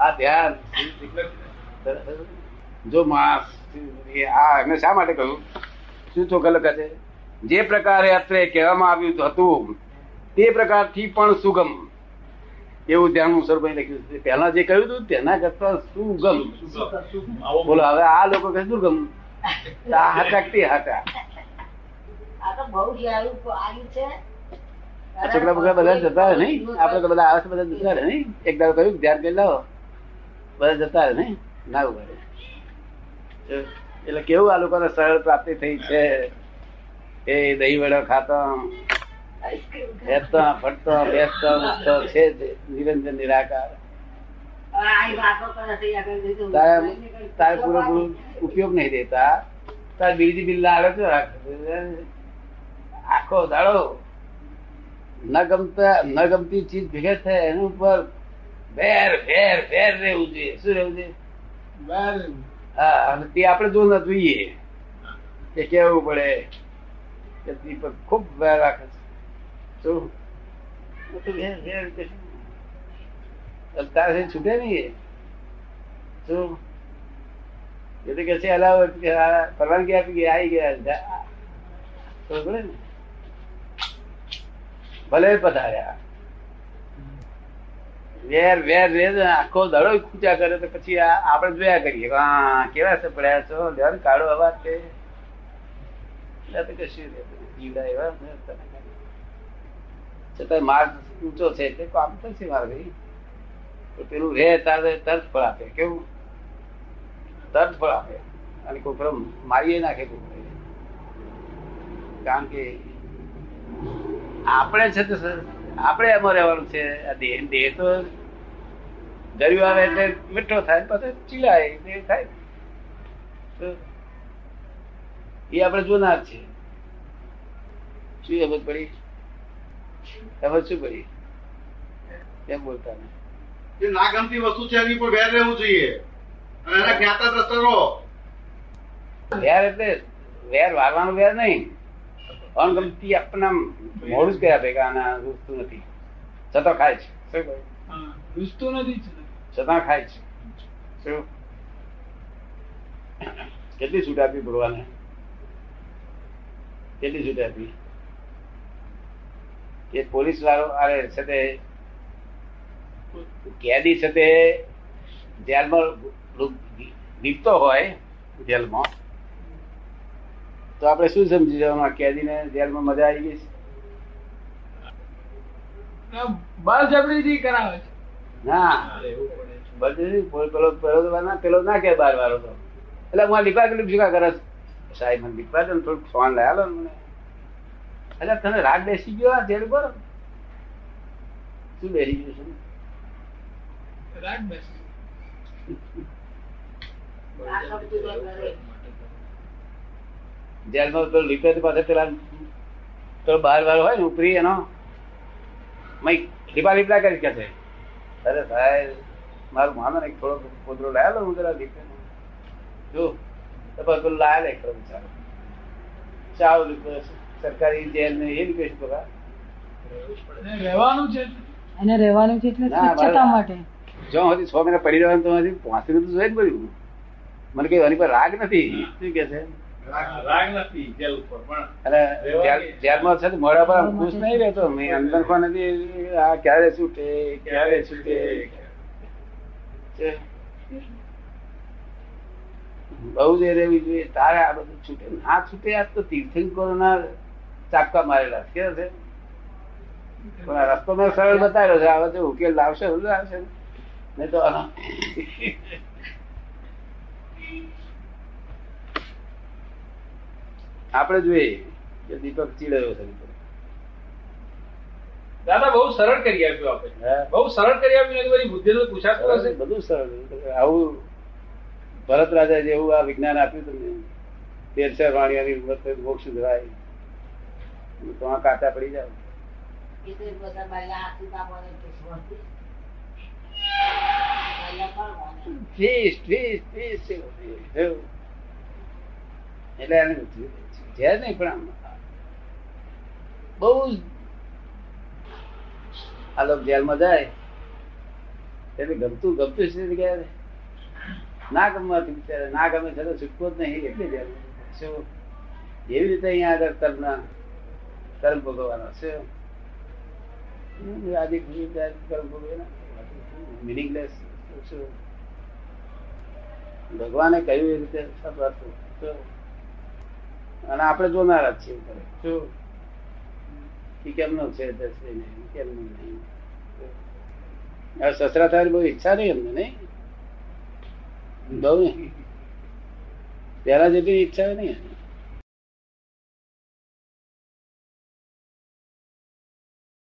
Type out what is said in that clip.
આ ધ્યાન. જો માણસ આ એમને શા માટે કહ્યું? શું તો ગલત છે જે પ્રકારે અત્રે કહેવામાં આવ્યું હતું તે પ્રકારથી પણ સુગમ. એવું ધ્યાનનું સ્વરૂપ અહીં લખ્યું છે. પહેલા જે કહ્યું હતું તેના કરતા સુગમ. બોલો હવે આ લોકો કહે દુર્ગમ. આ હાટા કે તે હાટા આ તો બહુ સારું આવ્યું છે. આ છોકરા બોકરા બધા જતા નહીં? આપડે તો બધા આવે છે બધા જતા નહીં? એક દાડો કહ્યું ધ્યાન કરી લાવો. બધા જતા નહીં ના? ઊભા એટલે કેવું આ લોકોને સરળ પ્રાપ્તિ થઈ છે? એ દહીં વડો ખાતો ઉપયોગ નહીં દેતા તારે બીજી બિલ્લા આવે છે આખો દાડો ન ગમતા, ન ગમતી ચીજ ભેગા થાય એની ઉપર ફેર વેર વેર રહેવું જોઈએ. શું રહેવું જોઈએ? હા અને તે આપણે જો ન જોઈએ કે કેવું પડે કે દીપક ખૂબ વેર રાખે છે. શું? વેર વેર કે શું? હવે તારાથી છૂટે નહીં શું? એ કે છે અલાવ પરવાનગી આપી ગયા આવી ગયા. ભલે પધાર્યા. વેર વેર વેર, આખો દડો ખૂટ્યા કરે તો પછી આપણે જોયા કરીએ હા કેવા છે પડ્યા છો? લેવાનું કાળો અવાજ છે. કશું જીવડા એવા છતાં માર્ગ ઊંચો છે એટલે કામ થશે તો પેલું રે તારે તરત ફળ આપે. કેવું? તરત ફળ આપે. અને ફળ મારીએ નાખે કોઈ કારણ કે આપણે છે તો આપણે એમાં રહેવાનું છે. આ દેહ દેહ તો ગળ્યું આવે એટલે મીઠો થાય ને પછી ચીલાય દેહ થાય. એ આપણે જોનાર છે. શું સમજ પડી? સમજ શું પડી? કેમ બોલતા નહીં જે ના ગમતી વસ્તુ છે એની પર વેર રહેવું જોઈએ. અને એના જ્ઞાતા દ્રષ્ટા રહો વેર એટલે વેર વારવાનો વેર નહીં. અણગમતી આપણા મોડું જ કર્યા ભેગા આના રૂસતું નથી. છતાં ખાય છે. રૂસતું નથી છતાં. ખાય છે. શું? કેટલી છૂટ આપી ભગવાને? કેટલી છૂટ આપી? એ પોલીસ વાળો અરે છે તે કેદી છે તે જેલમાં દીપતો હોય જેલમાં. તો આપણે શું સમજી જવાનું? આ કેદીને જેલમાં મજા આવી ગઈ છે? બળજબરીથી કરાવે છે. ના. બધું પેલો પેલો ના પેલો ના કે બાર વાળો તો. એટલે હું લીપા કે લીપા કરે સાહેબ મને લીપા દે થોડુંક ફોન લઈ આલો મને. એટલે તને રાગ બેસી ગયો આ જેલ પર? શું બેસી ગયું છે? રાગ બેસે. જેલમાં પેલો તો પાસે પેલા પેલો બાર વાળો હોય ને ઉપરી એનો મય લીપા લીપલા કરી કે છે. અરે સાહેબ મારું માનો ને થોડો પોતરો લાયેલો હું જરા લીપે જો તો પેલું લાયેલો એક બિચારો ચાવ લીપે સરકારી જેલ ને એ લીપે છે પેલા રહેવાનું છે. અને રહેવાનું છે એટલે સ્વચ્છતા માટે. જો હજી છ મહિના પડી રહેવાનું તો હજી પહોંચી તો જોઈ ને બધું. મને કઈ એની પર રાગ નથી. શું કે છે? જેલમાં છે તો પર ખુશ નહીં રહેતો. મેં અંદર કોને બી આ ક્યારે છૂટે ક્યારે છૂટે? બહુ જ રહેવી જોઈએ. તારે આ બધું છૂટે. ના છૂટે આ તો તીર્થંકરોના ચાપકા મારેલા. કે છે? પણ આ રસ્તો મેં સરળ બતાવ્યો છે. આવા તો ઉકેલ લાવશે બધું આવશે નહીં તો આનો- આપણે જોઈએ કે દીપક ચીડાયો છે દાદા બહુ સરળ કરી આપ્યું આપણે બહુ સરળ કરી આપ્યું બધી બુદ્ધિ પૂછાતું હશે. બધું સરળ. આવું ભરત રાજા જેવું આ વિજ્ઞાન આપ્યું તમને તેરસર વાણિયાની ઉંમર મોક્ષ ધરાય. તો આ કાચા પડી જાવ. એટલે એને છે નહીં પણ બહુ આ જેલમાં જાય. એટલે ગમતું ગમતું છે જગ્યાએ ના ગમવાથી બિચારા, ના ગમે છે તો છૂટકો જ નહીં, એટલે જેલ. શું? એવી રીતે અહીંયા આગળ કર્મના કર્મ ભોગવવાનો શું આદિ કર્મ ભોગવે મિનિંગલેસ શું? ભગવાને કહ્યું એ રીતે? અને આપણે જોનારા જ છીએ. શું કેમનો છે દસરી નહીં. નહીં સસરા થવાની બહુ ઈચ્છા નહીં એમને નહીં? બહુ. નહીં પેલા જેટલી ઈચ્છા નહીં